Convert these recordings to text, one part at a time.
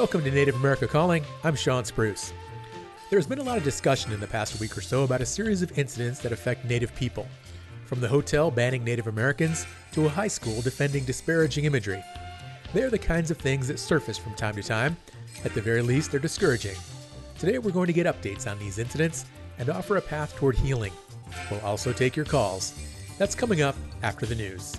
Welcome to Native America Calling. I'm Shawn Spruce. There's been a lot of discussion in the past week or so about a series of incidents that affect Native people, from the hotel banning Native Americans to a high school defending disparaging imagery. They are the kinds of things that surface from time to time. At the very least, they're discouraging. Today, we're going to get updates on these incidents and offer a path toward healing. We'll also take your calls. That's coming up after the news.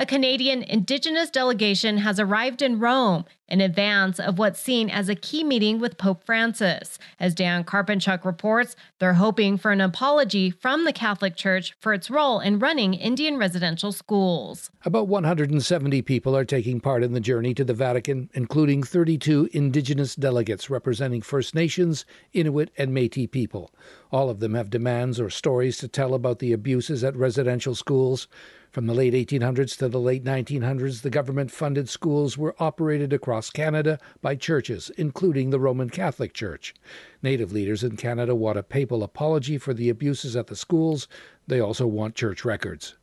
A Canadian Indigenous delegation has arrived in Rome in advance of what's seen as a key meeting with Pope Francis. As Dan Karpenchuk reports, they're hoping for an apology from the Catholic Church for its role in running Indian residential schools. About 170 people are taking part in the journey to the Vatican, including 32 Indigenous delegates representing First Nations, Inuit, and Metis people. All of them have demands or stories to tell about the abuses at residential schools. From the late 1800s to the late 1900s, the government funded schools were operated across Canada by churches, including the Roman Catholic Church. Native leaders in Canada want a papal apology for the abuses at the schools. They also want church records.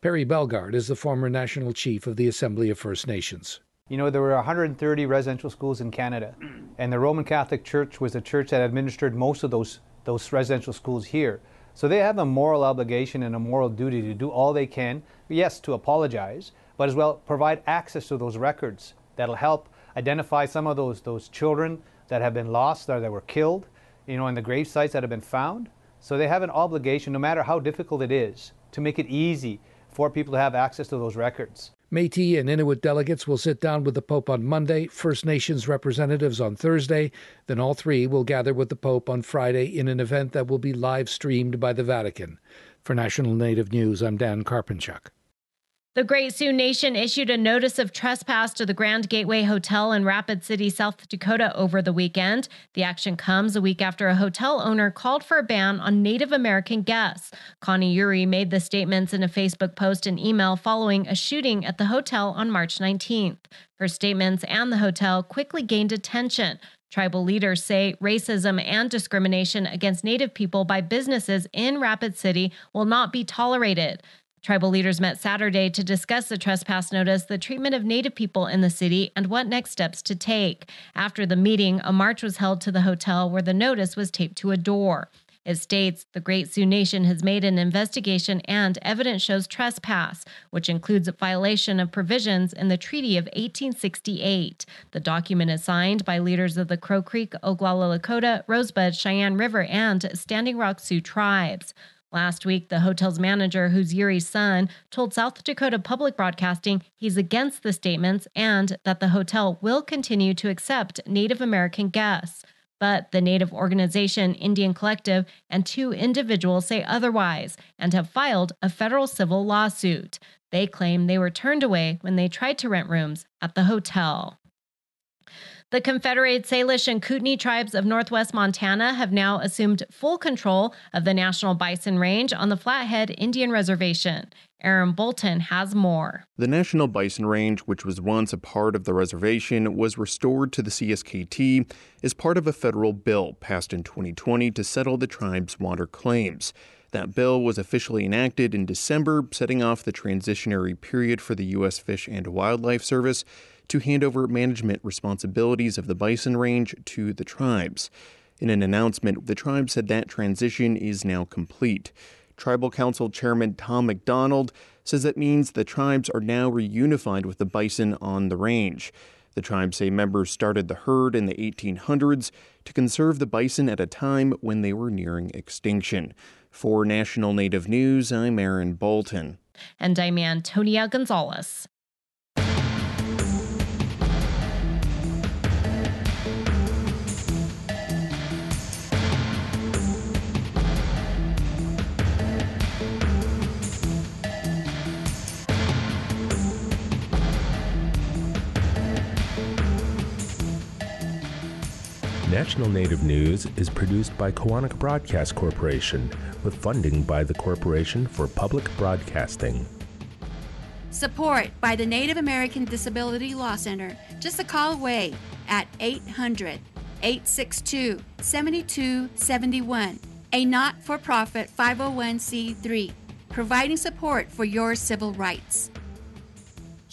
Perry Bellegarde is the former national chief of the Assembly of First Nations. You know, there were 130 residential schools in Canada, and the Roman Catholic Church was the church that administered most of those, those residential schools here. So they have a moral obligation and a moral duty to do all they can, yes, to apologize, but as well provide access to those records that'll help identify some of those, those children that have been lost or that were killed, you know, and the grave sites that have been found. So they have an obligation, no matter how difficult it is, to make it easy for people to have access to those records. Metis and Inuit delegates will sit down with the Pope on Monday, First Nations representatives on Thursday. Then all three will gather with the Pope on Friday in an event that will be live streamed by the Vatican. For National Native News, I'm Dan Karpenchuk. The Great Sioux Nation issued a notice of trespass to the Grand Gateway Hotel in Rapid City, South Dakota over the weekend. The action comes a week after a hotel owner called for a ban on Native American guests. Connie Uhre made the statements in a Facebook post and email following a shooting at the hotel on March 19th. Her statements and the hotel quickly gained attention. Tribal leaders say racism and discrimination against Native people by businesses in Rapid City will not be tolerated. Tribal leaders met Saturday to discuss the trespass notice, the treatment of Native people in the city, and what next steps to take. After the meeting, a march was held to the hotel where the notice was taped to a door. It states the Great Sioux Nation has made an investigation and evidence shows trespass, which includes a violation of provisions in the Treaty of 1868. The document is signed by leaders of the Crow Creek, Oglala Lakota, Rosebud, Cheyenne River, and Standing Rock Sioux tribes. Last week, the hotel's manager, who's Uhre's son, told South Dakota Public Broadcasting he's against the statements and that the hotel will continue to accept Native American guests. But the Native organization NDN Collective and two individuals say otherwise and have filed a federal civil lawsuit. They claim they were turned away when they tried to rent rooms at the hotel. The Confederate Salish and Kootenai tribes of northwest Montana have now assumed full control of the National Bison Range on the Flathead Indian Reservation. Aaron Bolton has more. The National Bison Range, which was once a part of the reservation, was restored to the CSKT as part of a federal bill passed in 2020 to settle the tribe's water claims. That bill was officially enacted in December, setting off the transitionary period for the U.S. Fish and Wildlife Service to hand over management responsibilities of the bison range to the tribes. In an announcement, the tribe said that transition is now complete. Tribal Council Chairman Tom McDonald says that means the tribes are now reunified with the bison on the range. The tribes say members started the herd in the 1800s to conserve the bison at a time when they were nearing extinction. For National Native News, I'm Aaron Bolton. And I'm Antonia Gonzalez. National Native News is produced by Koahnic Broadcast Corporation with funding by the Corporation for Public Broadcasting. Support by the Native American Disability Law Center, just a call away at 800 862 7271, a not for profit 501c3, providing support for your civil rights.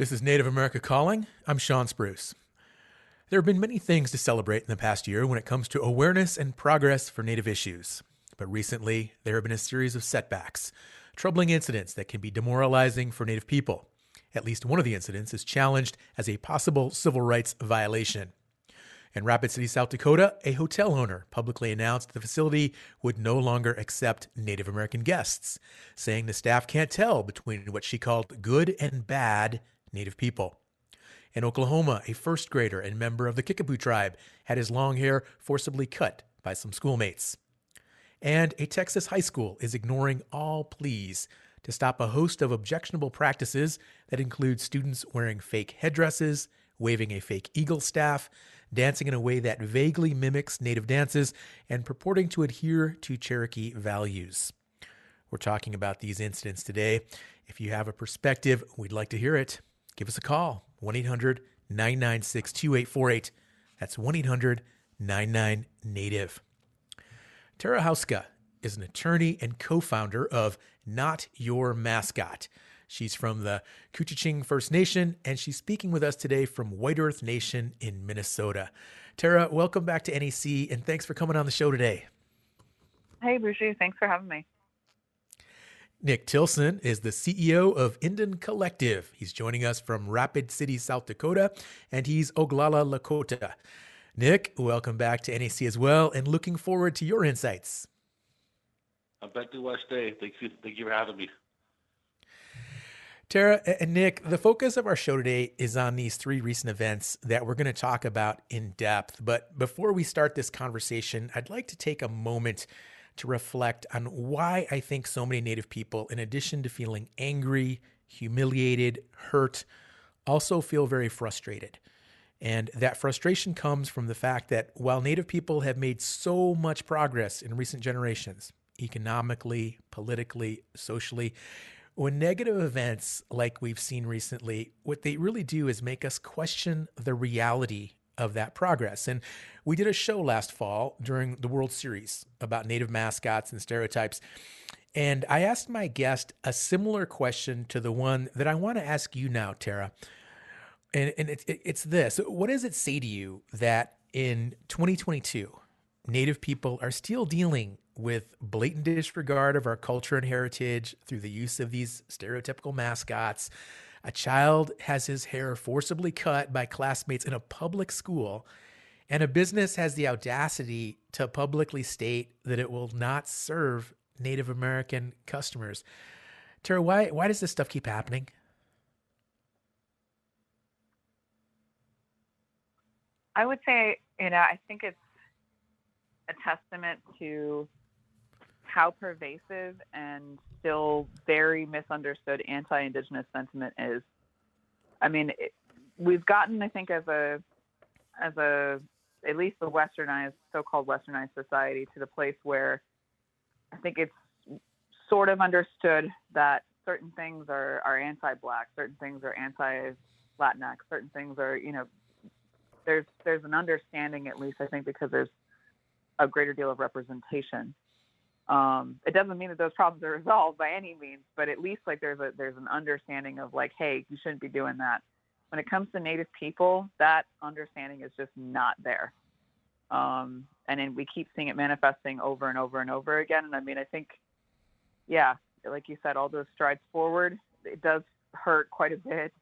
This is Native America Calling. I'm Shawn Spruce. There have been many things to celebrate in the past year when it comes to awareness and progress for Native issues. But recently, there have been a series of setbacks, troubling incidents that can be demoralizing for Native people. At least one of the incidents is challenged as a possible civil rights violation. In Rapid City, South Dakota, a hotel owner publicly announced the facility would no longer accept Native American guests, saying the staff can't tell between what she called good and bad Native people. In Oklahoma, a first grader and member of the Kickapoo tribe had his long hair forcibly cut by some schoolmates. And a Texas high school is ignoring all pleas to stop a host of objectionable practices that include students wearing fake headdresses, waving a fake eagle staff, dancing in a way that vaguely mimics native dances, and purporting to adhere to Cherokee values. We're talking about these incidents today. If you have a perspective, we'd like to hear it give us a call 1 800 996 2848. That's 1 800 99 Native. Tara Houska is an attorney and co founder of Not Your Mascot. She's from the Couchiching First Nation, and she's speaking with us today from White Earth Nation in Minnesota. Tara, welcome back to NAC, and thanks for coming on the show today. Hey, Bushi. Thanks for having me. Nick Tilsen is the CEO of NDN Collective. He's joining us from Rapid City, South Dakota, and he's Oglala Lakota. Nick, welcome back to NAC as well, and looking forward to your insights. I'm back to West Day. Thank you, thank you for having me. Tara and Nick, the focus of our show today is on these three recent events that we're going to talk about in depth. But before we start this conversation, I'd like to take a moment to reflect on why I think so many Native people, in addition to feeling angry, humiliated, hurt, also feel very frustrated. And that frustration comes from the fact that while Native people have made so much progress in recent generations, economically, politically, socially, when negative events like we've seen recently, what they really do is make us question the reality of that progress. And we did a show last fall during the World Series about native mascots and stereotypes. And I asked my guest a similar question to the one that I want to ask you now, Tara. And, and it, it, it's this What does it say to you that in 2022, Native people are still dealing with blatant disregard of our culture and heritage through the use of these stereotypical mascots? A child has his hair forcibly cut by classmates in a public school, and a business has the audacity to publicly state that it will not serve Native American customers. Tara, why why does this stuff keep happening? I would say, you know, I think it's a testament to how pervasive and still very misunderstood anti-indigenous sentiment is. I mean, it, we've gotten, I think, as a as a at least the westernized, so-called westernized society, to the place where I think it's sort of understood that certain things are are anti-black, certain things are anti-Latinx, certain things are, you know, there's there's an understanding at least I think because there's a greater deal of representation um, it doesn't mean that those problems are resolved by any means, but at least like there's a there's an understanding of like, hey, you shouldn't be doing that. When it comes to Native people, that understanding is just not there. Um, and then we keep seeing it manifesting over and over and over again. And I mean, I think, yeah, like you said, all those strides forward, it does hurt quite a bit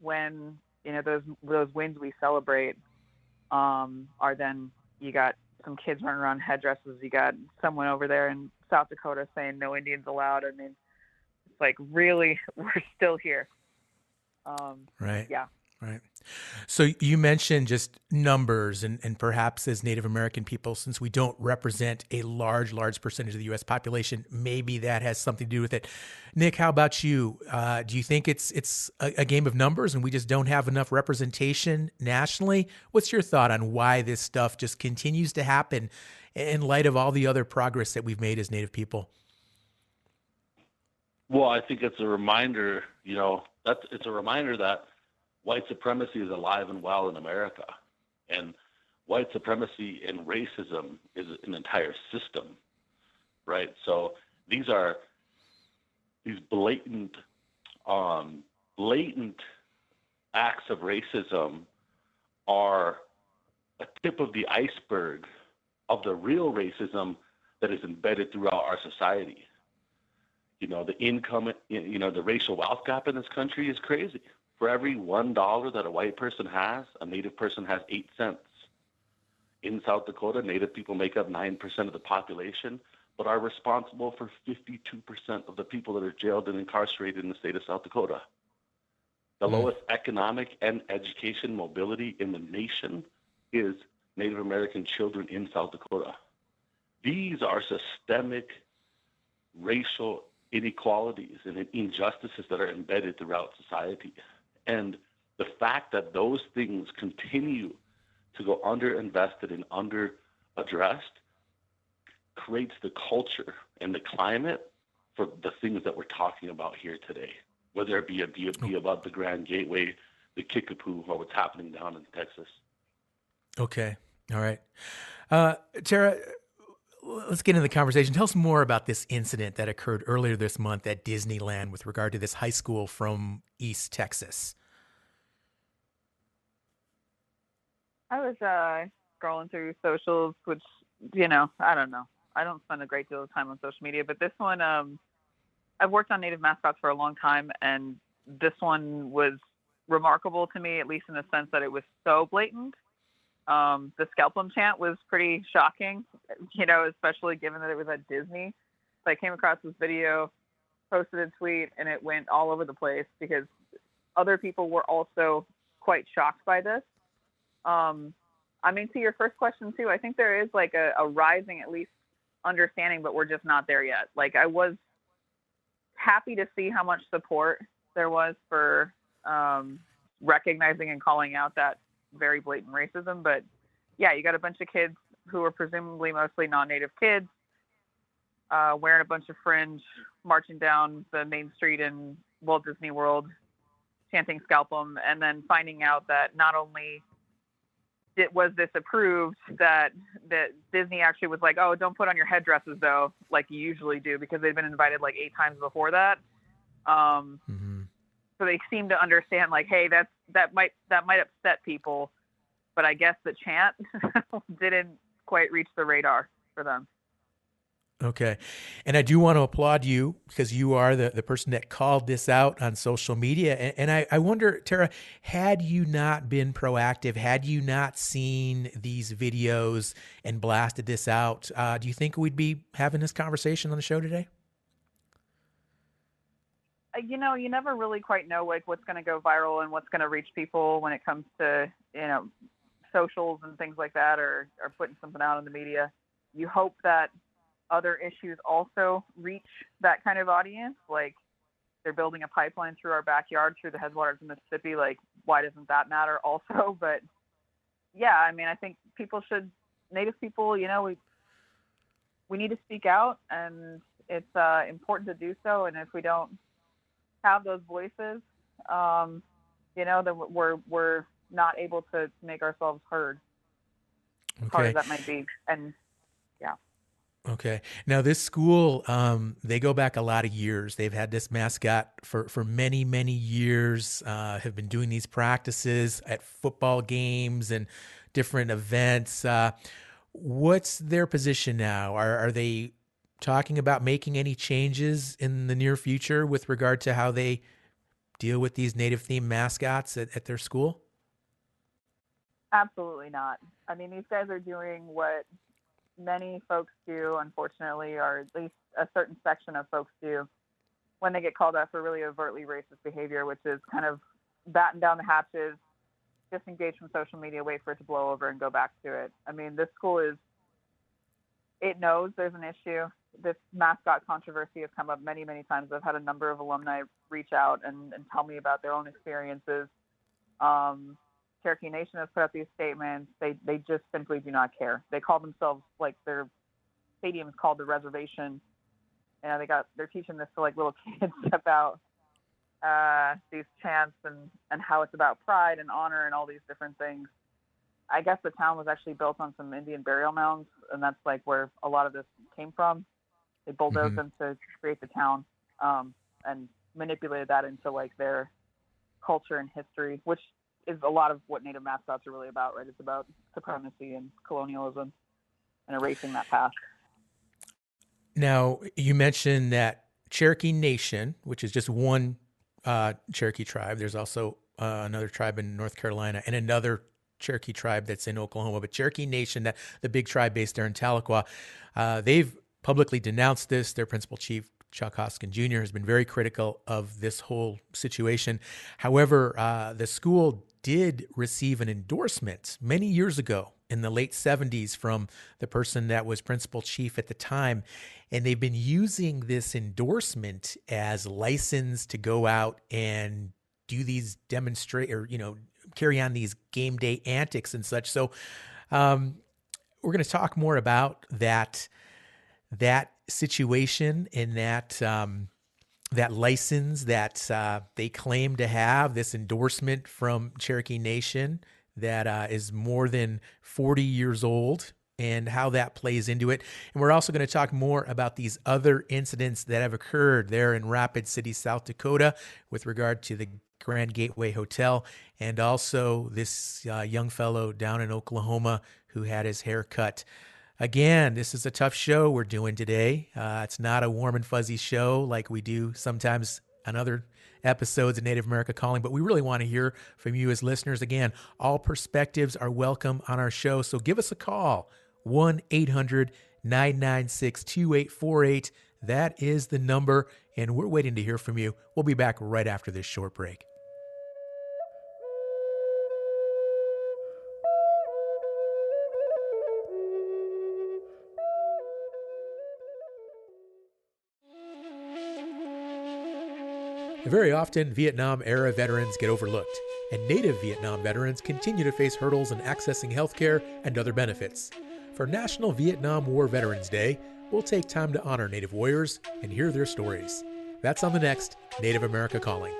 when you know those those wins we celebrate um, are then you got some kids running around headdresses. You got someone over there in South Dakota saying no Indians allowed. I mean, it's like really, we're still here. Um, right. Yeah. Right. So you mentioned just numbers and, and perhaps as Native American people, since we don't represent a large, large percentage of the U.S. population, maybe that has something to do with it. Nick, how about you? Uh, do you think it's it's a, a, game of numbers and we just don't have enough representation nationally? What's your thought on why this stuff just continues to happen in light of all the other progress that we've made as Native people? Well, I think it's a reminder, you know, that's it's a reminder that white supremacy is alive and well in America. And white supremacy and racism is an entire system, right? So these are these blatant, um, blatant acts of racism are a tip of the iceberg of the real racism that is embedded throughout our society. You know, the income, you know, the racial wealth gap in this country is crazy. For every one dollar that a white person has, a native person has eight cents. In South Dakota, native people make up 9% of the population, but are responsible for 52% of the people that are jailed and incarcerated in the state of South Dakota. The mm. lowest economic and education mobility in the nation is Native American children in South Dakota. These are systemic racial inequalities and injustices that are embedded throughout society. And the fact that those things continue to go underinvested and under addressed creates the culture and the climate for the things that we're talking about here today, whether it be, a, be, be about the Grand Gateway, the Kickapoo, or what's happening down in Texas. Okay. All right. Uh, Tara, let's get into the conversation. Tell us more about this incident that occurred earlier this month at Disneyland with regard to this high school from East Texas. I was uh, scrolling through socials, which you know, I don't know. I don't spend a great deal of time on social media, but this one, um, I've worked on native mascots for a long time, and this one was remarkable to me, at least in the sense that it was so blatant um, the scalpum chant was pretty shocking, you know, especially given that it was at Disney. So I came across this video, posted a tweet, and it went all over the place because other people were also quite shocked by this. Um, I mean, to your first question too, I think there is like a, a rising, at least understanding, but we're just not there yet. Like I was happy to see how much support there was for um, recognizing and calling out that very blatant racism. But yeah, you got a bunch of kids who are presumably mostly non-native kids uh, wearing a bunch of fringe, marching down the main street in Walt Disney World, chanting "Scalpum," and then finding out that not only it was this approved that that Disney actually was like, oh, don't put on your headdresses though, like you usually do, because they'd been invited like eight times before that. Um, mm-hmm so they seem to understand like hey that's that might that might upset people but i guess the chant didn't quite reach the radar for them. Okay. And i do want to applaud you because you are the, the person that called this out on social media. And, and I, I wonder tara had you not been proactive had you not seen these videos and blasted this out uh, do you think we'd be having this conversation on the show today you know, you never really quite know like what's going to go viral and what's going to reach people when it comes to you know socials and things like that, or or putting something out in the media. You hope that other issues also reach that kind of audience, like they're building a pipeline through our backyard through the headwaters of Mississippi. Like, why doesn't that matter also? But yeah, I mean, I think people should, Native people, you know, we we need to speak out, and it's uh, important to do so. And if we don't have those voices, um, you know, that we're we're not able to make ourselves heard. As okay. hard as that might be, and yeah. Okay. Now this school, um, they go back a lot of years. They've had this mascot for, for many, many years, uh, have been doing these practices at football games and different events. Uh, what's their position now? Are, are they talking about making any changes in the near future with regard to how they deal with these native themed mascots at, at their school? Absolutely not. I mean, these guys are doing what many folks do, unfortunately, or at least a certain section of folks do when they get called out for really overtly racist behavior, which is kind of batten down the hatches, disengage from social media, wait for it to blow over, and go back to it. I mean, this school is, it knows there's an issue. This mascot controversy has come up many, many times. I've had a number of alumni reach out and, and tell me about their own experiences. Um, Cherokee Nation has put out these statements. They they just simply do not care. They call themselves like their stadium is called the reservation. And they got they're teaching this to like little kids about uh, these chants and and how it's about pride and honor and all these different things. I guess the town was actually built on some Indian burial mounds, and that's like where a lot of this came from. They bulldozed mm-hmm. them to create the town um, and manipulated that into like their culture and history, which is a lot of what Native mascots are really about, right? It's about supremacy and colonialism and erasing that past. Now, you mentioned that Cherokee Nation, which is just one uh, Cherokee tribe. There's also uh, another tribe in North Carolina and another Cherokee tribe that's in Oklahoma. But Cherokee Nation, that the big tribe based there in Tahlequah, uh, they've publicly denounced this. Their principal chief, Chuck Hoskin Jr., has been very critical of this whole situation. However, uh, the school did receive an endorsement many years ago in the late 70s from the person that was principal chief at the time. And they've been using this endorsement as license to go out and do these demonstrate or, you know, carry on these game day antics and such. So um, we're going to talk more about that that situation and that um, that license that uh, they claim to have, this endorsement from Cherokee Nation that uh, is more than 40 years old, and how that plays into it. And we're also going to talk more about these other incidents that have occurred there in Rapid City, South Dakota, with regard to the Grand Gateway Hotel, and also this uh, young fellow down in Oklahoma who had his hair cut. Again, this is a tough show we're doing today. Uh, it's not a warm and fuzzy show like we do sometimes on other episodes of Native America Calling, but we really want to hear from you as listeners. Again, all perspectives are welcome on our show, so give us a call 1 800 996 2848. That is the number, and we're waiting to hear from you. We'll be back right after this short break. Very often, Vietnam era veterans get overlooked, and native Vietnam veterans continue to face hurdles in accessing healthcare and other benefits. For National Vietnam War Veterans Day, we'll take time to honor Native warriors and hear their stories. That's on the next Native America Calling.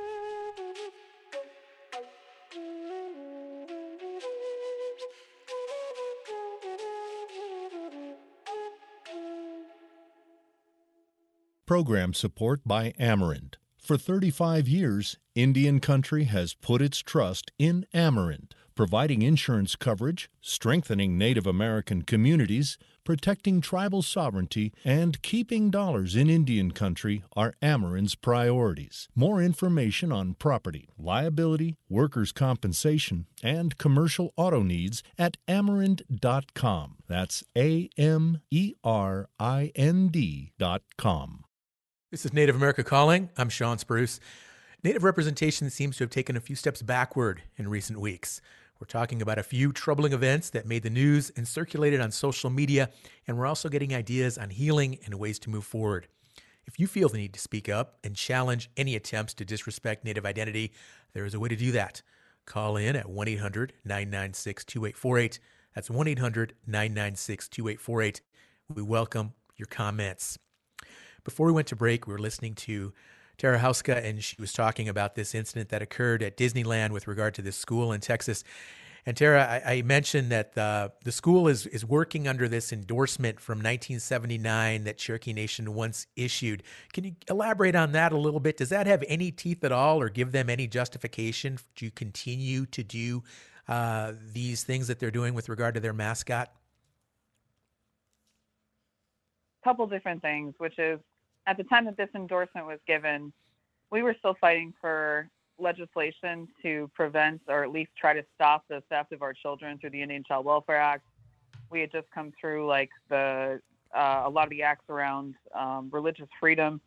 Program support by Amerind. For 35 years, Indian Country has put its trust in Amerind, providing insurance coverage, strengthening Native American communities, protecting tribal sovereignty, and keeping dollars in Indian Country are Amerind's priorities. More information on property, liability, workers' compensation, and commercial auto needs at amerind.com. That's A M E R I N D.com. This is Native America Calling. I'm Shawn Spruce. Native representation seems to have taken a few steps backward in recent weeks. We're talking about a few troubling events that made the news and circulated on social media, and we're also getting ideas on healing and ways to move forward. If you feel the need to speak up and challenge any attempts to disrespect Native identity, there is a way to do that. Call in at 1 800 996 2848. That's 1 800 996 2848. We welcome your comments. Before we went to break, we were listening to Tara Houska, and she was talking about this incident that occurred at Disneyland with regard to this school in Texas. And Tara, I, I mentioned that the, the school is, is working under this endorsement from 1979 that Cherokee Nation once issued. Can you elaborate on that a little bit? Does that have any teeth at all or give them any justification to continue to do uh, these things that they're doing with regard to their mascot? A couple different things, which is at the time that this endorsement was given, we were still fighting for legislation to prevent or at least try to stop the theft of our children through the Indian Child Welfare Act. We had just come through like the uh, a lot of the acts around um, religious freedom.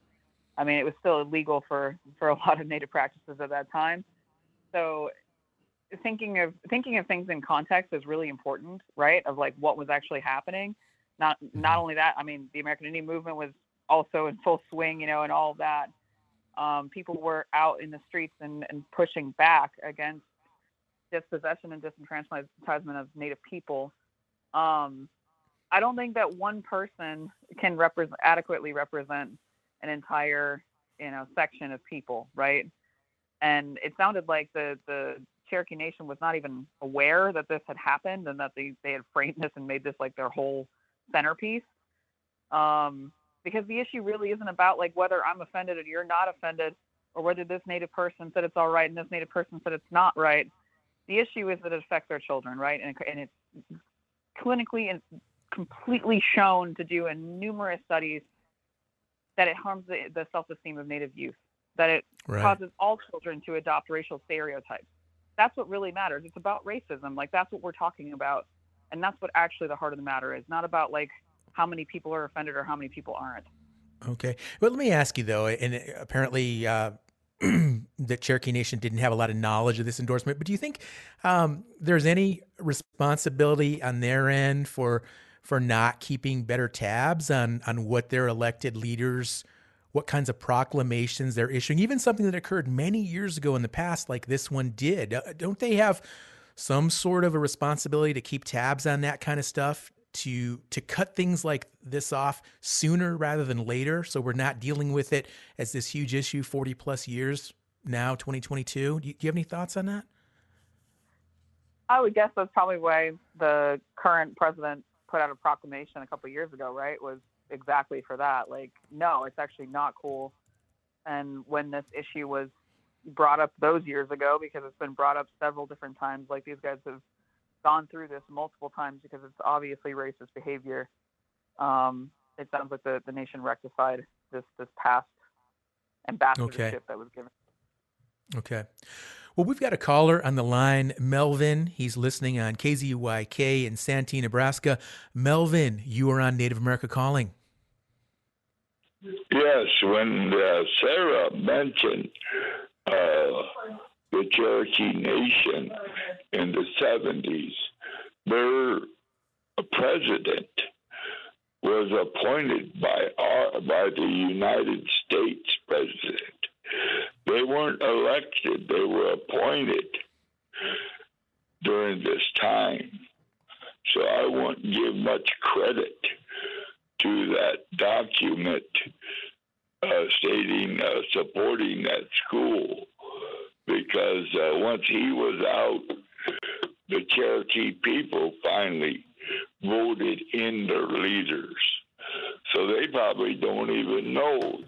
I mean, it was still illegal for for a lot of Native practices at that time. So thinking of thinking of things in context is really important, right? Of like what was actually happening. Not not only that, I mean, the American Indian movement was also in full swing, you know, and all that. Um, people were out in the streets and, and pushing back against dispossession and disenfranchisement of Native people. Um, I don't think that one person can represent adequately represent an entire, you know, section of people, right? And it sounded like the the Cherokee Nation was not even aware that this had happened and that they they had framed this and made this like their whole centerpiece. Um, because the issue really isn't about like whether I'm offended or you're not offended, or whether this Native person said it's all right and this Native person said it's not right. The issue is that it affects our children, right? And, and it's clinically and completely shown to do in numerous studies that it harms the, the self-esteem of Native youth, that it right. causes all children to adopt racial stereotypes. That's what really matters. It's about racism. Like that's what we're talking about, and that's what actually the heart of the matter is. Not about like how many people are offended or how many people aren't. Okay. Well, let me ask you though, and apparently uh, the Cherokee Nation didn't have a lot of knowledge of this endorsement, but do you think um, there's any responsibility on their end for for not keeping better tabs on on what their elected leaders, what kinds of proclamations they're issuing, even something that occurred many years ago in the past, like this one did? Uh, don't they have some sort of a responsibility to keep tabs on that kind of stuff to to cut things like this off sooner rather than later. So we're not dealing with it as this huge issue 40 plus years now 2022 do you, do you have any thoughts on that? I would guess that's probably why the current president put out a proclamation a couple years ago right was exactly for that. Like no it's actually not cool. And when this issue was brought up those years ago because it's been brought up several different times like these guys have gone through this multiple times because it's obviously racist behavior. Um, it sounds like the, the nation rectified this this past ambassadorship okay. that was given. Okay. Well, we've got a caller on the line, Melvin. He's listening on KZYK in Santee, Nebraska. Melvin, you are on Native America Calling. Yes, when uh, Sarah mentioned uh, the Cherokee Nation in the 70s, their president was appointed by our, by the United States president. They weren't elected, they were appointed during this time. So I won't give much credit to that document uh, stating uh, supporting that school because uh, once he was out, the Cherokee people finally voted in their leaders. So they probably don't even know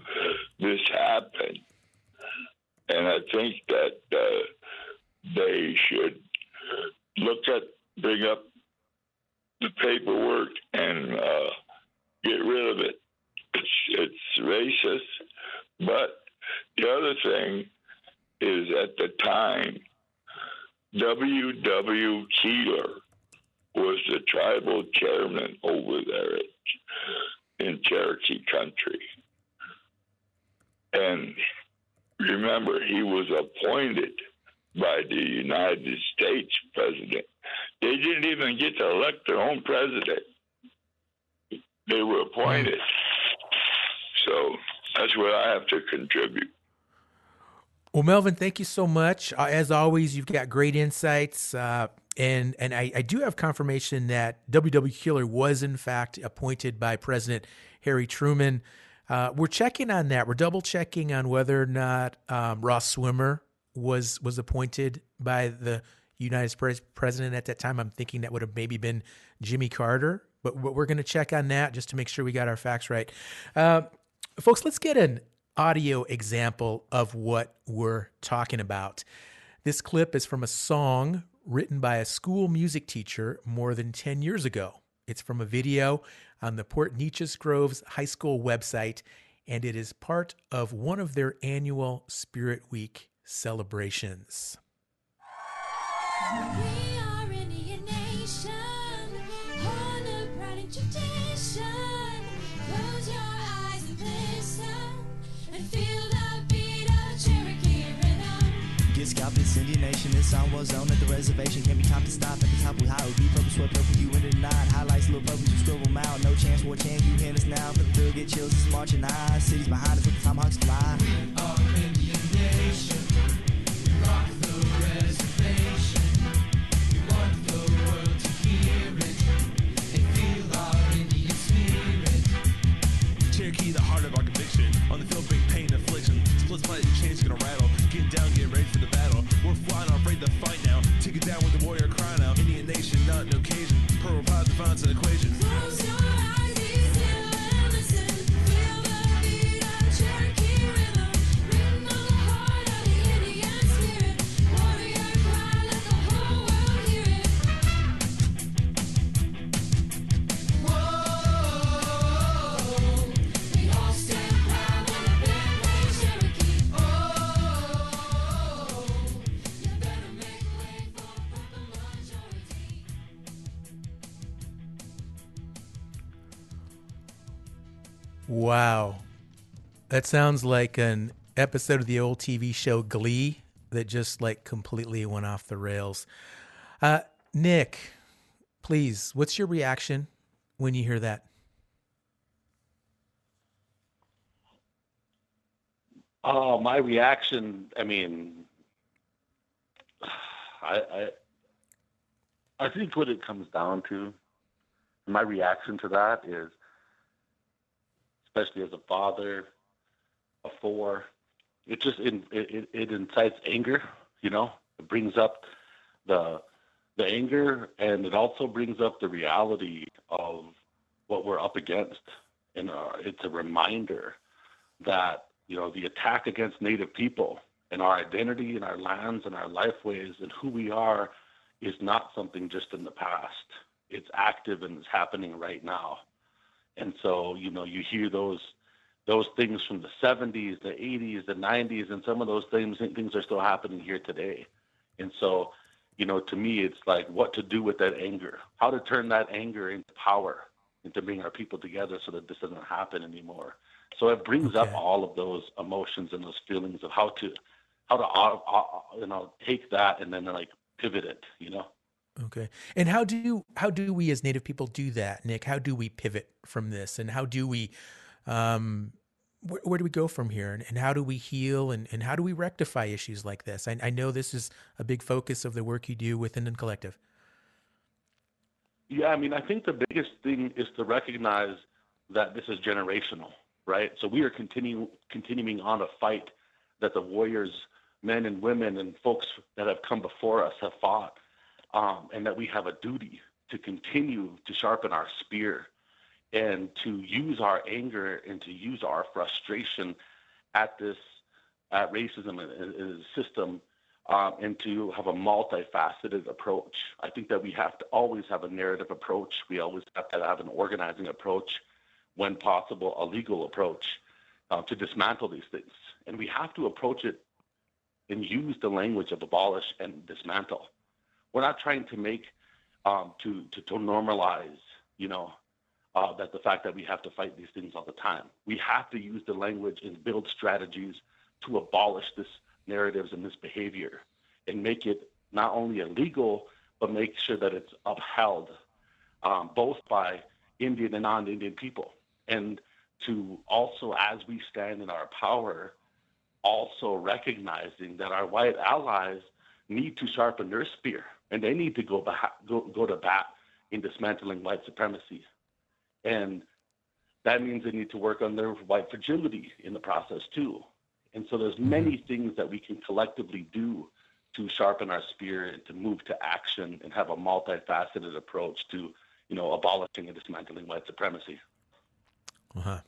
this happened. And I think that uh, they should look at, bring up the paperwork and uh, get rid of it. It's, it's racist. But the other thing is at the time, W.W. Keeler was the tribal chairman over there in Cherokee country. And remember, he was appointed by the United States president. They didn't even get to elect their own president, they were appointed. Mm. So that's what I have to contribute. Well, Melvin, thank you so much. Uh, as always, you've got great insights. Uh, and and I, I, do have confirmation that W.W. Keeler was, in fact, appointed by President Harry Truman. Uh, we're checking on that. We're double checking on whether or not um, Ross Swimmer was was appointed by the United States president at that time. I'm thinking that would have maybe been Jimmy Carter, but, but we're going to check on that just to make sure we got our facts right. Uh, folks, let's get an audio example of what we're talking about. This clip is from a song written by a school music teacher more than 10 years ago. It's from a video on the Port Neches Groves High School website, and it is part of one of their annual Spirit Week celebrations. Get scalped, this Indian Nation, this song was on at the reservation. Can't be time to stop at the top, we high, we be purple, sweat purple, you into the nine. Highlights, little purple, you scribble them out. No chance for a chance, you hand us now. For the thrill, get chills, it's marching high. Cities behind us with the tomahawks fly. We are Indian Nation, we rock the reservation. We want the world to hear it and feel our Indian spirit. Cherokee, the heart of our conviction. On the field, bring pain, affliction. Splits my chains gonna rattle. Get down, get ready for the battle. We're flying, afraid to fight now. Take it down with the warrior cry now. Indian nation, not an occasion. Pearl pride defines an equation. Wow. That sounds like an episode of the old TV show Glee that just like completely went off the rails. Uh, Nick, please, what's your reaction when you hear that? Oh, my reaction. I mean, I, I, I think what it comes down to, my reaction to that is, especially as a father of four, it just it, it, it incites anger. You know, it brings up the the anger, and it also brings up the reality of what we're up against. And uh, it's a reminder that you know the attack against Native people and our identity and our lands and our lifeways and who we are is not something just in the past. It's active and it's happening right now. And so you know you hear those those things from the 70s, the 80s, the 90s, and some of those things things are still happening here today. And so, you know, to me, it's like what to do with that anger, how to turn that anger into power, and to bring our people together so that this doesn't happen anymore. So it brings up all of those emotions and those feelings of how to, how to, uh, uh, you know, take that and then like pivot it, you know. Okay. And how do how do we as Native people do that, Nick? How do we pivot from this, and how do we, um, where, where do we go from here, and, and how do we heal, and, and how do we rectify issues like this? I, I know this is a big focus of the work you do with NDN Collective. Yeah, I mean, I think the biggest thing is to recognize that this is generational, right? So we are continue, continuing on a fight that the warriors, men and women, and folks that have come before us have fought, um, and that we have a duty to continue to sharpen our spear and to use our anger and to use our frustration at this at racism and, and system um, and to have a multifaceted approach. I think that we have to always have a narrative approach. We always have to have an organizing approach, when possible, a legal approach uh, to dismantle these things. And we have to approach it and use the language of abolish and dismantle. We're not trying to make um, to, to to normalize, you know, uh, that the fact that we have to fight these things all the time. We have to use the language and build strategies to abolish this narratives and this behavior and make it not only illegal, but make sure that it's upheld um, both by Indian and non Indian people. And to also, as we stand in our power, also recognizing that our white allies need to sharpen their spear and they need to go, back, go, go to bat in dismantling white supremacy. And that means they need to work on their white fragility in the process too. And so there's many things that we can collectively do to sharpen our spirit and to move to action and have a multifaceted approach to, you know, abolishing and dismantling white supremacy. Uh-huh.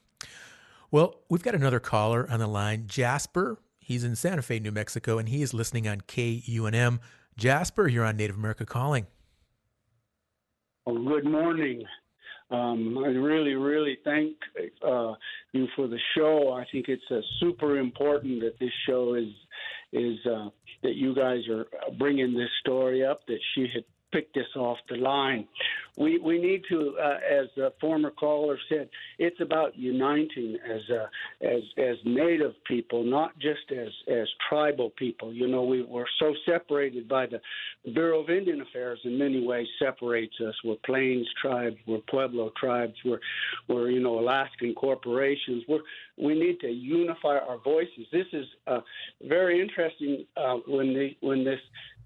Well, we've got another caller on the line, Jasper. He's in Santa Fe, New Mexico, and he is listening on KUNM. Jasper, you're on Native America Calling. Well, good morning. Um, I really, really thank uh, you for the show. I think it's uh, super important that this show is is uh, that you guys are bringing this story up. That she had picked this off the line. We we need to, uh, as the former caller said, it's about uniting as uh, as as Native people, not just as as tribal people. You know, we we're so separated by the Bureau of Indian Affairs in many ways separates us. We're Plains tribes, we're Pueblo tribes, we're we're you know Alaskan corporations. We're we need to unify our voices. This is uh, very interesting uh, when the when this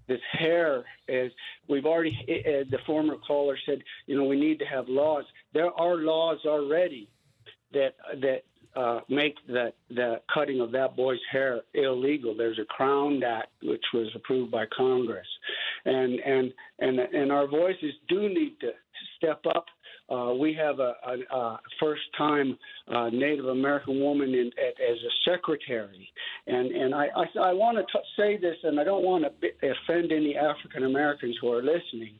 this hair is we've already uh, the former caller said you know we need to have laws. There are laws already that that uh, make the the cutting of that boy's hair illegal. There's a CROWN Act which was approved by congress. And and and and our voices do need to step up uh, we have a, a, a first-time uh, Native American woman in, at, as a secretary, and and I I, I want to say this, and I don't want to offend any African Americans who are listening,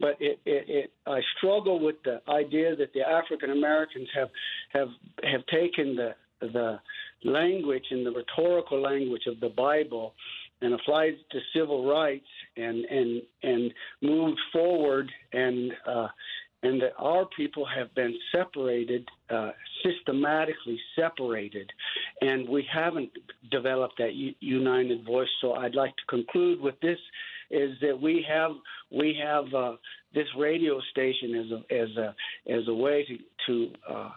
but it, it, it I struggle with the idea that the African Americans have have have taken the the language and the rhetorical language of the Bible and applied to civil rights and and and moved forward and uh, and that our people have been separated, uh, systematically separated, and we haven't developed that u- united voice. So I'd like to conclude with this: is that we have we have uh, this radio station as a as a as a way to to uh,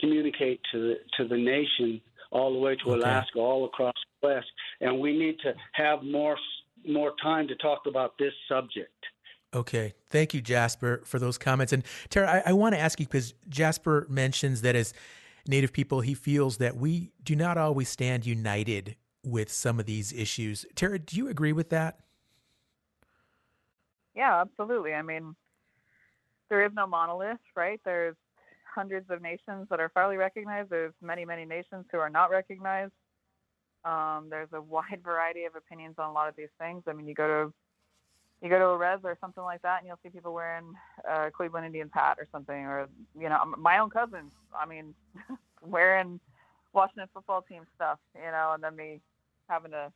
communicate to the to the nation all the way to Okay. Alaska, all across the West, and we need to have more more time to talk about this subject. Okay. Thank you, Jasper, for those comments. And Tara, I, I want to ask you because Jasper mentions that as Native people, he feels that we do not always stand united with some of these issues. Tara, do you agree with that? Yeah, absolutely. I mean, there is no monolith, right? There's hundreds of nations that are fairly recognized. There's many, many nations who are not recognized. Um, there's a wide variety of opinions on a lot of these things. I mean, you go to you go to a res or something like that, and you'll see people wearing a Cleveland Indians hat or something, or you know, my own cousins. I mean, wearing Washington football team stuff, you know, and then me having to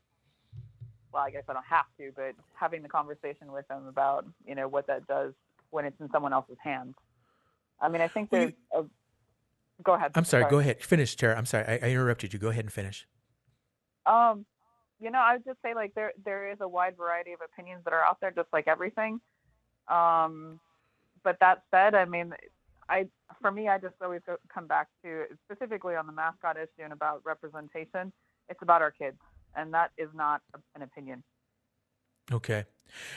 well, I guess I don't have to, but having the conversation with them about, you know, what that does when it's in someone else's hands. I mean, I think there's a, go ahead. I'm sorry, go ahead. Finish, Tara. I'm sorry. I, I interrupted you. Go ahead and finish. Um, you know, I would just say like there there is a wide variety of opinions that are out there, just like everything. Um, but that said, I mean, I for me, I just always go, come back to specifically on the mascot issue and about representation. It's about our kids, and that is not an opinion. Okay.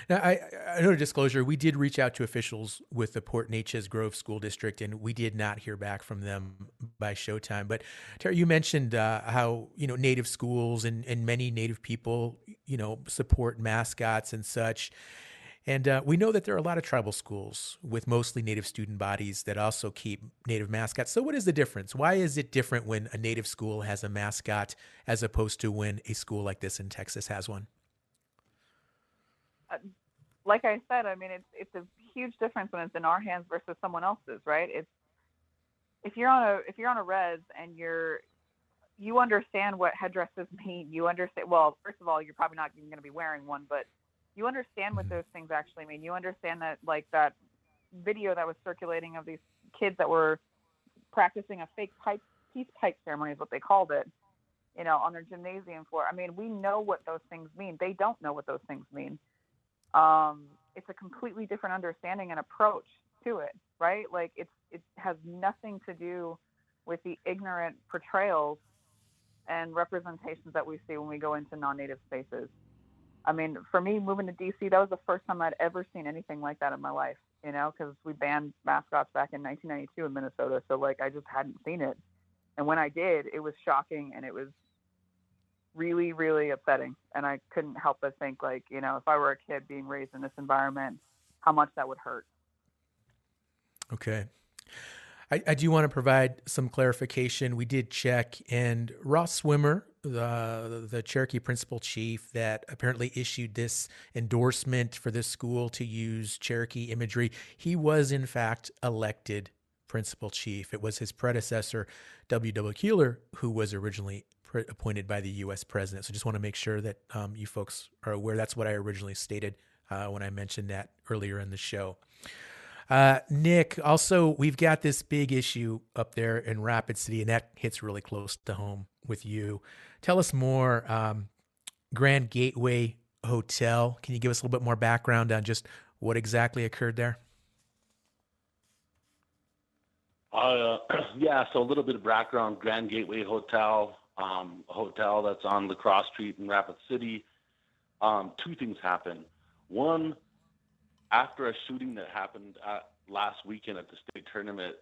Now, I, I know a disclosure, we did reach out to officials with the Port Neches Grove School District, and we did not hear back from them by showtime. But Terry, you mentioned uh, how you know Native schools and, and many Native people, you know, support mascots and such. And uh, we know that there are a lot of tribal schools with mostly Native student bodies that also keep Native mascots. So, what is the difference? Why is it different when a Native school has a mascot as opposed to when a school like this in Texas has one? Like I said, I mean, it's it's a huge difference when it's in our hands versus someone else's, right? It's if you're on a if you're on a res and you're you understand what headdresses mean. You understand. Well, first of all, you're probably not even going to be wearing one, but you understand what mm-hmm. those things actually mean. You understand that, like that video that was circulating of these kids that were practicing a fake pipe peace pipe ceremony is what they called it. You know, on their gymnasium floor. I mean, we know what those things mean. They don't know what those things mean um, it's a completely different understanding and approach to it, right? Like it's it has nothing to do with the ignorant portrayals and representations that we see when we go into non-native spaces. I mean, for me, moving to DC, that was the first time I'd ever seen anything like that in my life. You know, because we banned mascots back in 1992 in Minnesota, so like I just hadn't seen it, and when I did, it was shocking and it was really, really upsetting. And I couldn't help but think, like, you know, if I were a kid being raised in this environment, how much that would hurt. Okay. I, I do want to provide some clarification. We did check, and Ross Swimmer, the, the Cherokee principal chief that apparently issued this endorsement for this school to use Cherokee imagery, he was in fact elected principal chief. It was his predecessor, W.W. Keeler, who was originally pre- appointed by the U.S. president. So just want to make sure that um, you folks are aware. That's what I originally stated uh, when I mentioned that earlier in the show. Uh, Nick, also, we've got this big issue up there in Rapid City, and that hits really close to home with you. Tell us more. Um, Grand Gateway Hotel. Can you give us a little bit more background on just what exactly occurred there? Uh, yeah, so a little bit of background. Grand Gateway Hotel, um, a hotel that's on Lacrosse Street in Rapid City. Um, two things happened. One, after a shooting that happened at, last weekend at the state tournament,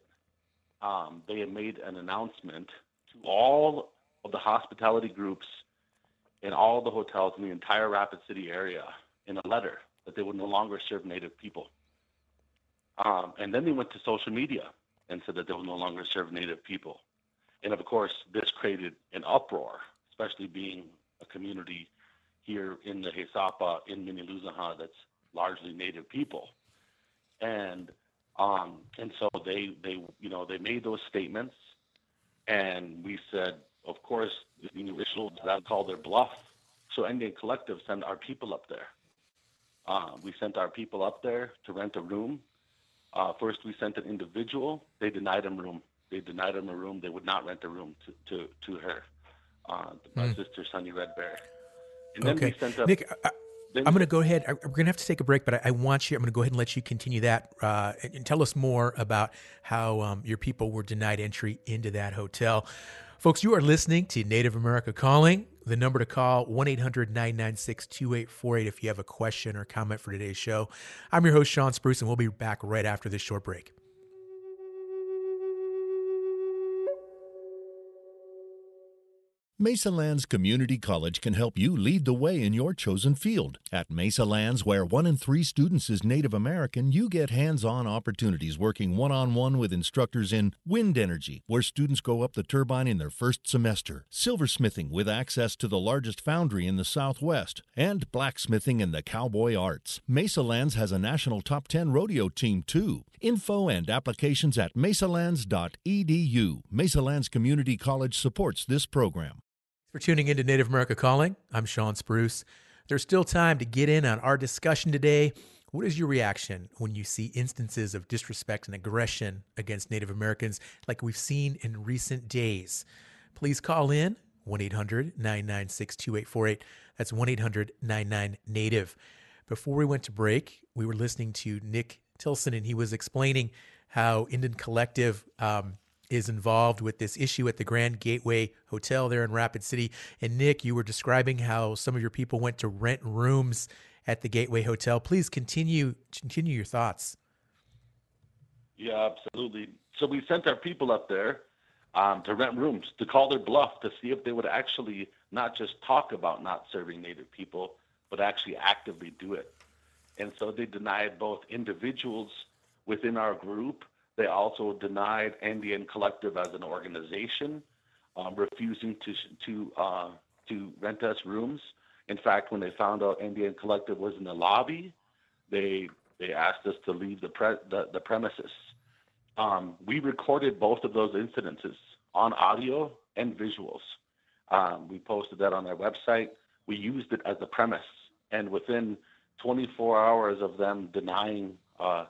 um, they had made an announcement to all of the hospitality groups in all the hotels in the entire Rapid City area in a letter that they would no longer serve Native people. Um, and then they went to social media and said that they will no longer serve Native people. And of course, this created an uproar, especially being a community here in the Hesapa in Miniluzanha that's largely Native people. And um, and so they they you know they made those statements, and we said, of course, the individuals that called their bluff. So NDN Collective sent our people up there. Uh, we sent our people up there to rent a room. Uh, first, we sent an individual. They denied him room. They denied him a room. They would not rent a room to to, to her, uh, my Hmm. sister Sunny Red Bear. And then okay, we sent up. Nick, I- I'm going to go ahead. I- We're going to have to take a break, but I, I want you. I'm going to go ahead and let you continue that uh, and, and tell us more about how um, your people were denied entry into that hotel. Folks, you are listening to Native America Calling. The number to call 1-800-996-2848 if you have a question or comment for today's show. I'm your host Shawn Spruce and we'll be back right after this short break. Mesa Lands Community College can help you lead the way in your chosen field. At Mesa Lands, where one in three students is Native American, you get hands on opportunities working one on one with instructors in wind energy, where students go up the turbine in their first semester, silversmithing with access to the largest foundry in the Southwest, and blacksmithing and the cowboy arts. Mesa Lands has a national top 10 rodeo team, too. Info and applications at mesalands.edu. Mesa Lands Community College supports this program. For tuning into Native America Calling. I'm Shawn Spruce. There's still time to get in on our discussion today. What is your reaction when you see instances of disrespect and aggression against Native Americans like we've seen in recent days? Please call in 1 800 996 2848. That's 1 800 99 Native. Before we went to break, we were listening to Nick Tilsen, and he was explaining how NDN Collective um, is involved with this issue at the Grand Gateway Hotel there in Rapid City. And Nick, you were describing how some of your people went to rent rooms at the Gateway Hotel. Please continue continue your thoughts. Yeah, absolutely. So we sent our people up there um, to rent rooms to call their bluff to see if they would actually not just talk about not serving Native people, but actually actively do it. And so they denied both individuals within our group. They also denied NDN Collective as an organization, um, refusing to to uh, to rent us rooms. In fact, when they found out NDN Collective was in the lobby, they they asked us to leave the pre- the, the premises. Um, we recorded both of those incidences on audio and visuals. Um, we posted that on our website. We used it as a premise, and within 24 hours of them denying uh,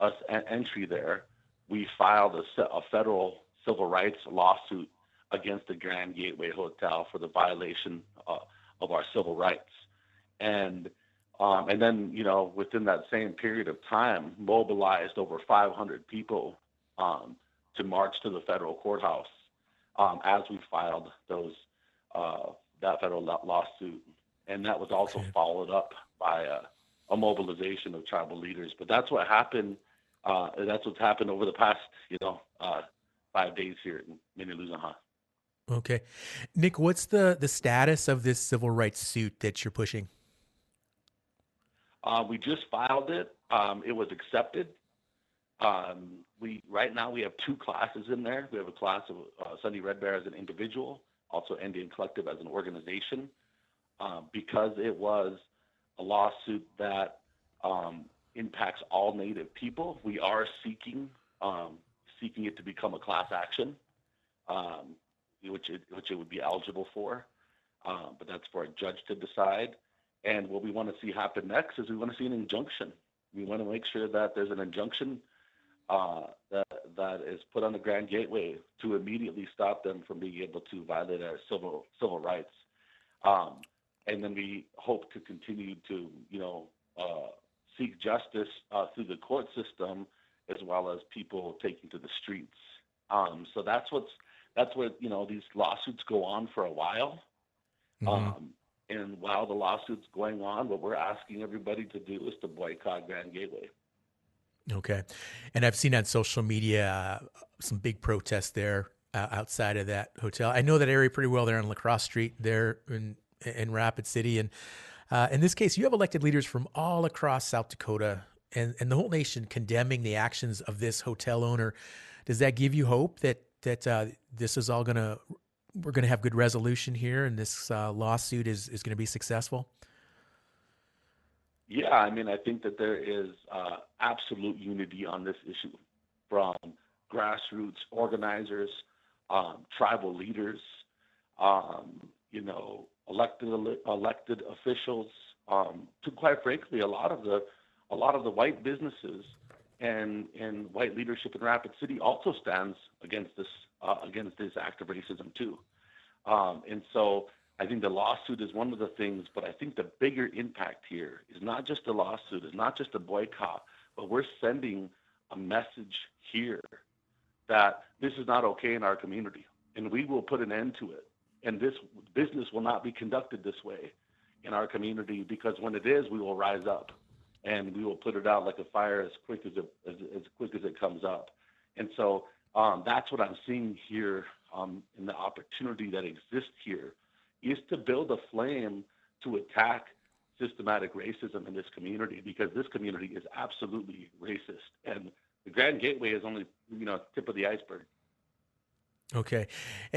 us en- entry there, we filed a, a federal civil rights lawsuit against the Grand Gateway Hotel for the violation uh, of our civil rights. And um, and then, you know, within that same period of time, mobilized over 500 people um, to march to the federal courthouse um, as we filed those uh, that federal law- lawsuit, and that was also followed up by a, a mobilization of tribal leaders. But that's what happened. Uh, and that's what's happened over the past, you know, uh, five days here in Miniluzanha. Okay. Nick, what's the the status of this civil rights suit that you're pushing? Uh, we just filed it. Um, it was accepted. Um, we right now we have two classes in there. We have a class of uh, Sunny Red Bear as an individual, also NDN Collective as an organization, uh, because it was a lawsuit that um, impacts all Native people. We are seeking um, seeking it to become a class action. Um, which it, which it would be eligible for. Um, but that's for a judge to decide. And what we want to see happen next is we want to see an injunction. We want to make sure that there's an injunction uh, that that is put on the Grand Gateway to immediately stop them from being able to violate our civil civil rights. Um, and then we hope to continue to, you know, uh, seek justice uh, through the court system, as well as people taking to the streets. Um, so that's what's that's what you know these lawsuits go on for a while. Um, and while the lawsuit's going on, what we're asking everybody to do is to boycott Grand Gateway. Okay. And I've seen on social media uh, some big protests there uh, outside of that hotel. I know that area pretty well there on Lacrosse Street there in, in Rapid City. And uh, in this case, you have elected leaders from all across South Dakota and, and the whole nation condemning the actions of this hotel owner. Does that give you hope that, that uh, this is all going to, we're going to have good resolution here and this uh, lawsuit is, is going to be successful? Yeah, I mean, I think that there is uh, absolute unity on this issue from grassroots organizers, um, tribal leaders, um, you know, elected elected officials, um, to quite frankly, a lot of the a lot of the white businesses and and white leadership in Rapid City also stands against this uh, against this act of racism too. Um, and so I think the lawsuit is one of the things, but I think the bigger impact here is not just a lawsuit, it's not just a boycott, but we're sending a message here that this is not okay in our community, and we will put an end to it. And this business will not be conducted this way in our community because when it is, we will rise up and we will put it out like a fire as quick as it as, as quick as it comes up. And so um, that's what I'm seeing here um, in the opportunity that exists here is to build a flame to attack systematic racism in this community because this community is absolutely racist and the Grand Gateway is only you know tip of the iceberg. Okay,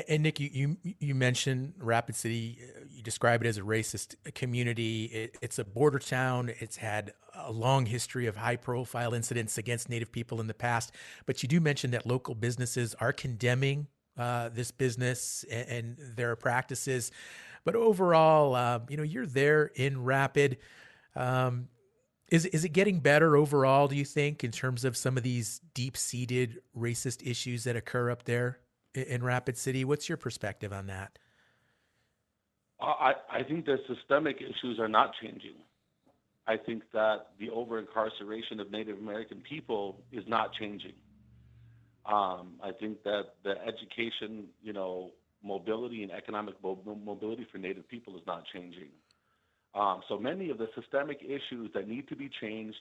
and, Nick, you, you you mentioned Rapid City. You describe it as a racist community. It, it's a border town. It's had a long history of high-profile incidents against Native people in the past. But you do mention that local businesses are condemning uh, this business and, and their practices. But overall, uh, you know, you're there in Rapid. Um, is is it getting better overall? Do you think in terms of some of these deep-seated racist issues that occur up there in Rapid City? What's your perspective on that? I, I think the systemic issues are not changing. I think that the over incarceration of Native American people is not changing. Um, I think that the education, you know, mobility and economic mobility for Native people is not changing. Um, so many of the systemic issues that need to be changed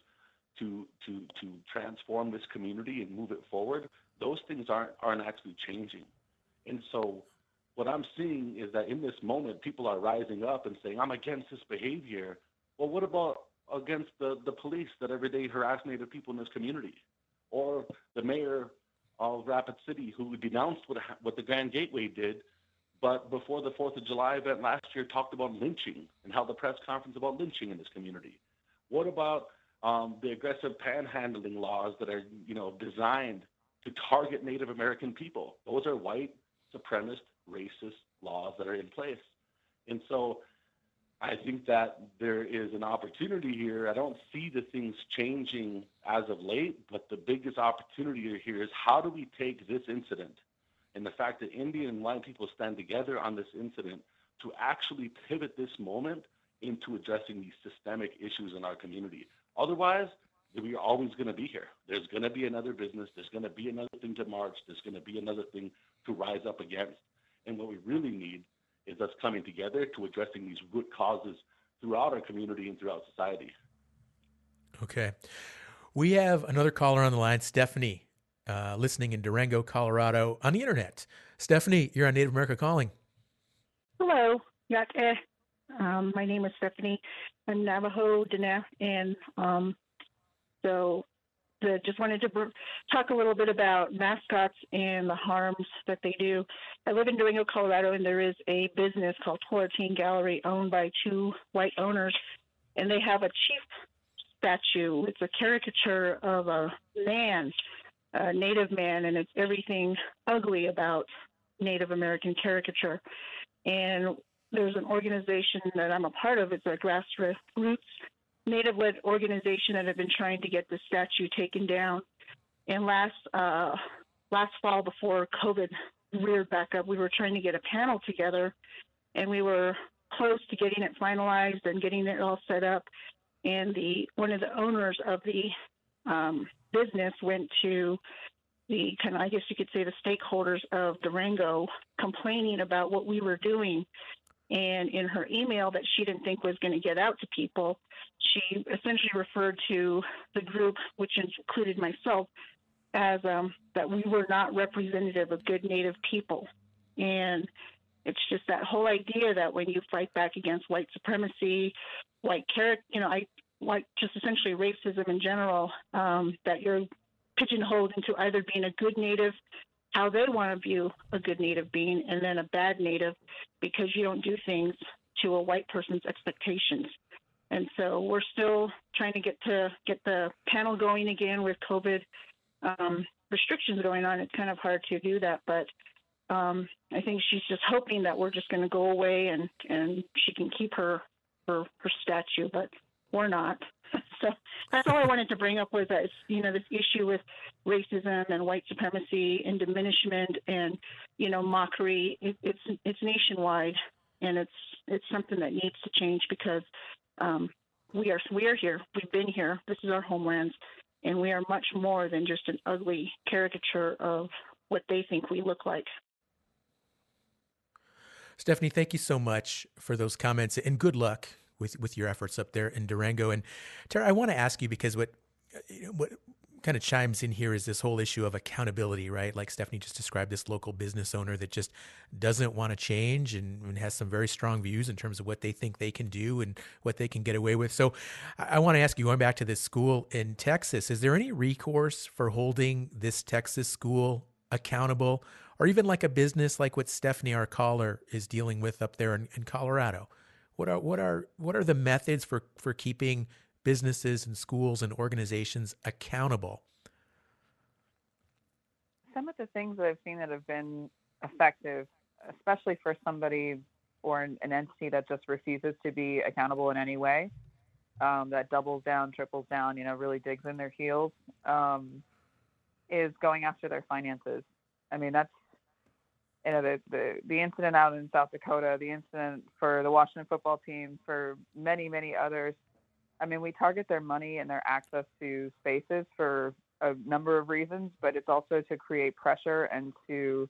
to to to transform this community and move it forward, those things aren't aren't actually changing. And so what I'm seeing is that in this moment, people are rising up and saying, I'm against this behavior. Well, what about against the, the police that every day harass Native people in this community? Or the mayor of Rapid City who denounced what, what the Grand Gateway did, but before the 4th of July event last year talked about lynching and held a press conference about lynching in this community? What about um, the aggressive panhandling laws that are, you know, designed to target Native American people? Those are white supremacist, racist laws that are in place. And so I think that there is an opportunity here. I don't see the things changing as of late, but the biggest opportunity here is how do we take this incident and the fact that Indian and white people stand together on this incident to actually pivot this moment into addressing these systemic issues in our community. Otherwise, we are always going to be here. There's going to be another business. There's going to be another thing to march. There's going to be another thing to rise up against. And what we really need is us coming together to addressing these root causes throughout our community and throughout society. Okay. We have another caller on the line, Stephanie, uh, listening in Durango, Colorado, on the internet. Stephanie, you're on Native America Calling. Hello, Yake. Um, my name is Stephanie. I'm Navajo, Diné, and um, so the, just wanted to br- talk a little bit about mascots and the harms that they do. I live in Durango, Colorado, and there is a business called Toh-Atin Gallery owned by two white owners, and they have a chief statue. It's a caricature of a man, a native man, and it's everything ugly about Native American caricature. And there's an organization that I'm a part of. It's a grassroots Native led organization that have been trying to get the statue taken down. And last uh, last fall, before COVID reared back up, we were trying to get a panel together, and we were close to getting it finalized and getting it all set up. And the one of the owners of the um, business went to the kind of, I guess you could say, the stakeholders of Durango, complaining about what we were doing. And in her email that she didn't think was going to get out to people, she essentially referred to the group, which included myself, as um, that we were not representative of good Native people. And it's just that whole idea that when you fight back against white supremacy, white character, you know, I like just essentially racism in general, um, that you're pigeonholed into either being a good Native, how they want to view a good Native being, and then a bad Native because you don't do things to a white person's expectations. And so we're still trying to get to get the panel going again with COVID um, restrictions going on. It's kind of hard to do that, but um, I think she's just hoping that we're just going to go away and and she can keep her her her statue, but we're not. so that's all I wanted to bring up was that you know this issue with racism and white supremacy and diminishment and you know mockery. It, it's it's nationwide and it's it's something that needs to change because um, we are we are here. We've been here. This is our homelands, and we are much more than just an ugly caricature of what they think we look like. Stephanie, thank you so much for those comments and good luck with, with your efforts up there in Durango. And Tara, I want to ask you because what what kind of chimes in here is this whole issue of accountability, right? Like Stephanie just described, this local business owner that just doesn't want to change and, and has some very strong views in terms of what they think they can do and what they can get away with. So I, I want to ask you, going back to this school in Texas, is there any recourse for holding this Texas school accountable? Or even like a business like what Stephanie, our caller, is dealing with up there in, in Colorado. What are what are what are the methods for for keeping businesses and schools and organizations accountable? some of the things that I've seen that have been effective, especially for somebody or an, an entity that just refuses to be accountable in any way, um, that doubles down, triples down, you know, really digs in their heels, um, is going after their finances. I mean, that's you know the, the the incident out in South Dakota, the incident for the Washington football team, for many many others. I mean, we target their money and their access to spaces for a number of reasons, but it's also to create pressure and to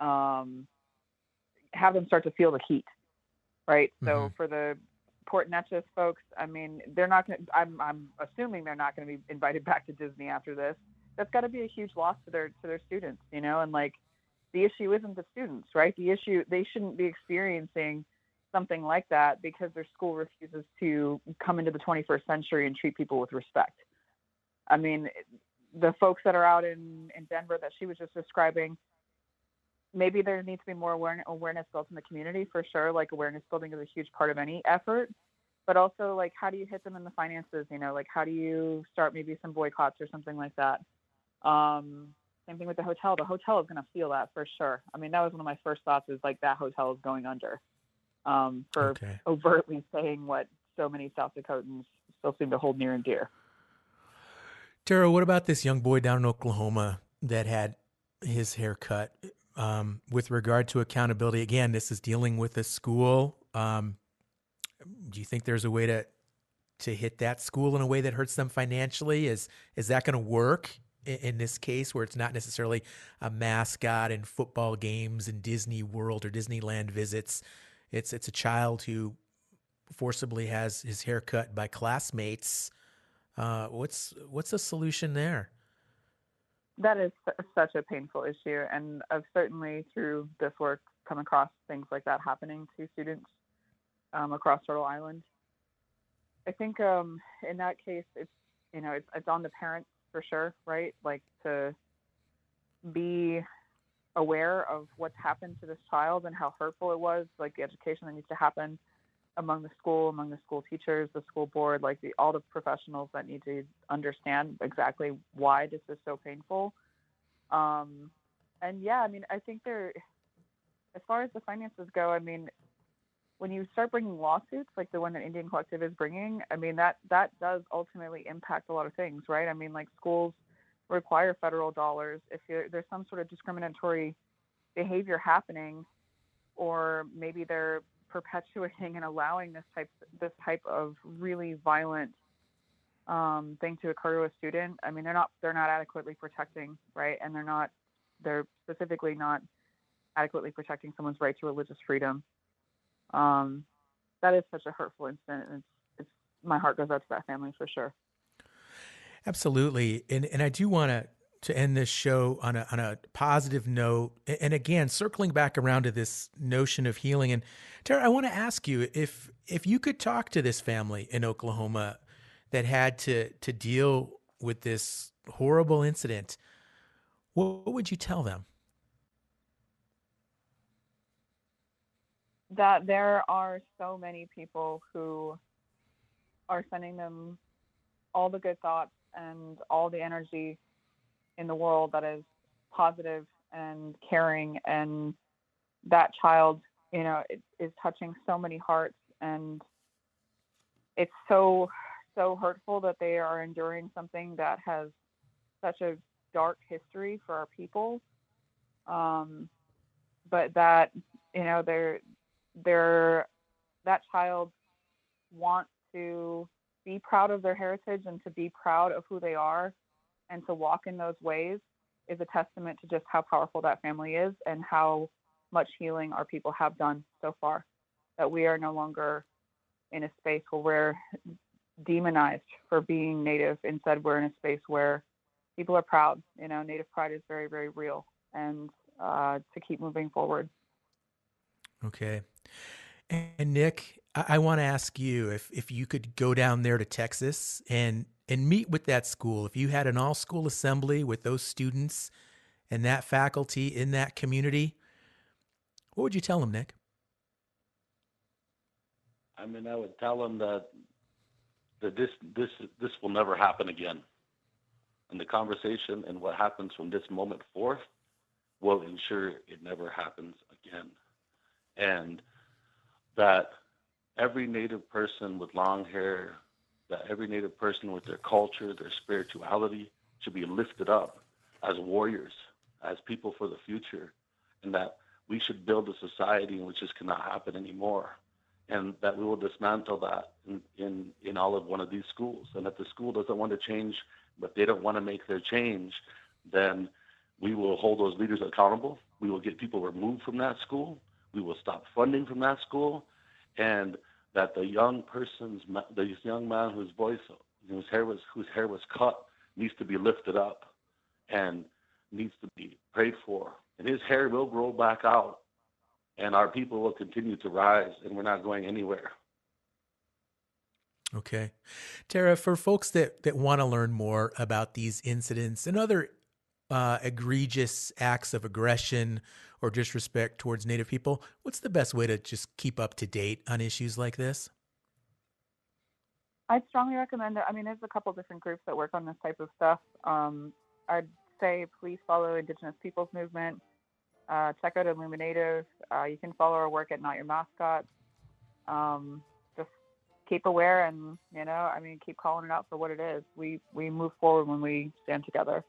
um, have them start to feel the heat, right? So for the Port Neches folks, I mean, they're not going. to I'm I'm assuming they're not going to be invited back to Disney after this. That's got to be a huge loss to their to their students, you know. And like, the issue isn't the students, right? The issue they shouldn't be experiencing something like that because their school refuses to come into the 21st century and treat people with respect. I mean, the folks that are out in, in Denver that she was just describing, maybe there needs to be more awareness, built in the community for sure. Like awareness building is a huge part of any effort, but also like how do you hit them in the finances? You know, like how do you start maybe some boycotts or something like that? Um, same thing with the hotel. The hotel is going to feel that for sure. I mean, that was one of my first thoughts is like that hotel is going under um, for Okay. overtly saying what so many South Dakotans still seem to hold near and dear. Tara, what about this young boy down in Oklahoma that had his hair cut? Um, with regard to accountability, again, this is dealing with a school. Um, do you think there's a way to to hit that school in a way that hurts them financially? Is is that going to work in, this case, where it's not necessarily a mascot in football games and Disney World or Disneyland visits? It's it's a child who forcibly has his hair cut by classmates. Uh, what's what's the solution there? That is such a painful issue, and I've certainly through this work come across things like that happening to students um, across Turtle Island. I think um, in that case, it's you know it's, it's on the parents for sure, right? Like to be aware of what's happened to this child and how hurtful it was, like the education that needs to happen among the school, among the school teachers, the school board, like the, all the professionals that need to understand exactly why this is so painful. Um, and yeah, I mean, I think there, as far as the finances go, I mean, when you start bringing lawsuits like the one that NDN Collective is bringing, I mean that that does ultimately impact a lot of things, right? I mean, like schools require federal dollars if there's some sort of discriminatory behavior happening, or maybe they're perpetuating and allowing this type this type of really violent um, thing to occur to a student. I mean, they're not they're not adequately protecting, right? And they're not they're specifically not adequately protecting someone's right to religious freedom. Um, that is such a hurtful incident. And it's, it's my heart goes out to that family for sure. Absolutely. And and I do want to to end this show on a on a positive note. And again, circling back around to this notion of healing. And Tara, I want to ask you if if you could talk to this family in Oklahoma that had to to deal with this horrible incident, what, what would you tell them? That there are so many people who are sending them all the good thoughts and all the energy in the world that is positive and caring and that child you know it, is touching so many hearts and it's so so hurtful that they are enduring something that has such a dark history for our people. Um, but that you know they're they're that child wants to be proud of their heritage and to be proud of who they are and to walk in those ways is a testament to just how powerful that family is and how much healing our people have done so far. That we are no longer in a space where we're demonized for being native. Instead we're in a space where people are proud. You know native pride is very very real and uh, to keep moving forward. Okay. And Nick, I, I want to ask you if if you could go down there to Texas and and meet with that school. If you had an all school assembly with those students and that faculty in that community, what would you tell them, Nick? I mean, I would tell them that that this this this will never happen again, and the conversation and what happens from this moment forth will ensure it never happens again, and that every Native person with long hair, that every Native person with their culture, their spirituality, should be lifted up as warriors, as people for the future, and that we should build a society in which this cannot happen anymore and that we will dismantle that in, in, in all of one of these schools. And if the school doesn't want to change, but they don't want to make their change, then we will hold those leaders accountable. We will get people removed from that school. We will stop funding from that school, and that the young person's, the young man whose voice, whose hair was, whose hair was cut, needs to be lifted up, and needs to be prayed for. And his hair will grow back out, and our people will continue to rise, and we're not going anywhere. Okay. Tara, for folks that, that want to learn more about these incidents and other uh, egregious acts of aggression or disrespect towards Native people, what's the best way to just keep up to date on issues like this? I'd strongly recommend it. I mean, there's a couple different groups that work on this type of stuff. Um, I'd say please follow Indigenous Peoples Movement. Uh, check out Illuminative. Uh, you can follow our work at Not Your Mascot. Um, just keep aware and, you know, I mean, keep calling it out for what it is. We, we move forward when we stand together.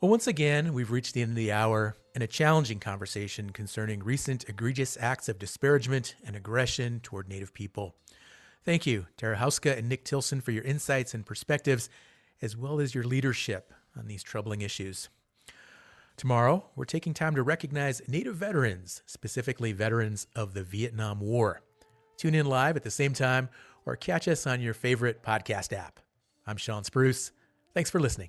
Well, once again, we've reached the end of the hour in a challenging conversation concerning recent egregious acts of disparagement and aggression toward Native people. Thank you, Tara Houska and Nick Tilsen, for your insights and perspectives, as well as your leadership on these troubling issues. Tomorrow, we're taking time to recognize Native veterans, specifically veterans of the Vietnam War. Tune in live at the same time or catch us on your favorite podcast app. I'm Shawn Spruce. Thanks for listening.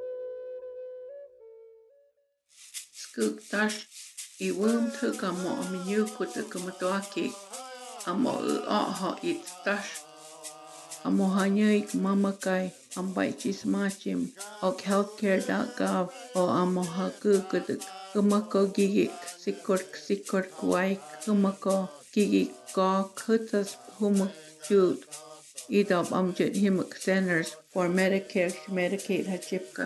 Skugtash i wum tuka mo am yu kuta kumatoaki amo aha it tash amo hanyik mamakai am bai chis machim ok healthcare.gov o amo haku kuta kumako gigik sikor sikor kuai kumako gigik ga kutas humuk jud idop amjit himuk centers for Medicare Medicaid hachipka.